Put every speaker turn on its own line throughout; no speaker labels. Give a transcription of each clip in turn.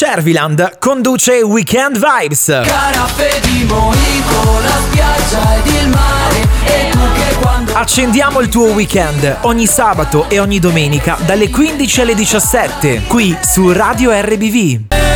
Cerviland conduce Weekend Vibes. Accendiamo il tuo weekend ogni sabato e ogni domenica dalle 15 alle 17 qui su Radio RBV.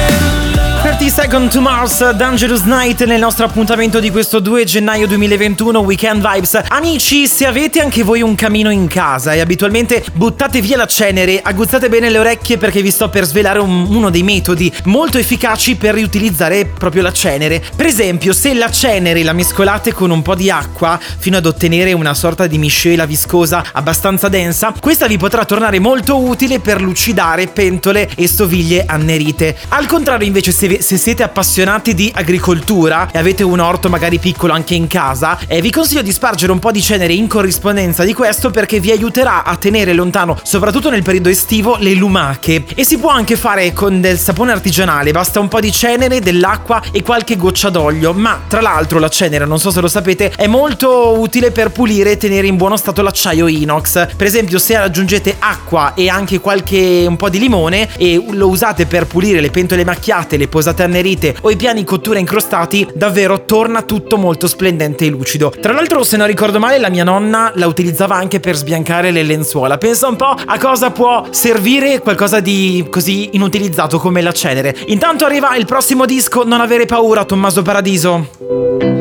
30 Second to Mars, Dangerous Night nel nostro appuntamento di questo 2 gennaio 2021 Weekend Vibes. Amici, se avete anche voi un camino in casa e abitualmente buttate via la cenere, aguzzate bene le orecchie perché vi sto per svelare un- uno dei metodi molto efficaci per riutilizzare proprio la cenere. Per esempio, se la cenere la mescolate con un po' di acqua fino ad ottenere una sorta di miscela viscosa abbastanza densa, questa vi potrà tornare molto utile per lucidare pentole e stoviglie annerite. Al contrario, invece, se, se siete appassionati di agricoltura e avete un orto magari piccolo anche in casa, eh, vi consiglio di spargere un po' di cenere in corrispondenza di questo perché vi aiuterà a tenere lontano, soprattutto nel periodo estivo, le lumache. E si può anche fare con del sapone artigianale, basta un po' di cenere, dell'acqua e qualche goccia d'olio. Ma tra l'altro la cenere, non so se lo sapete, è molto utile per pulire e tenere in buono stato l'acciaio inox. Per esempio, se aggiungete acqua e anche qualche un po' di limone e lo usate per pulire le pentole macchiate, le posate annerite o i piani cottura incrostati, davvero torna tutto molto splendente e lucido. Tra l'altro, se non ricordo male, la mia nonna la utilizzava anche per sbiancare le lenzuola. Pensa un po' a cosa può servire qualcosa di così inutilizzato come la cenere. Intanto arriva il prossimo disco, Non avere paura, Tommaso Paradiso.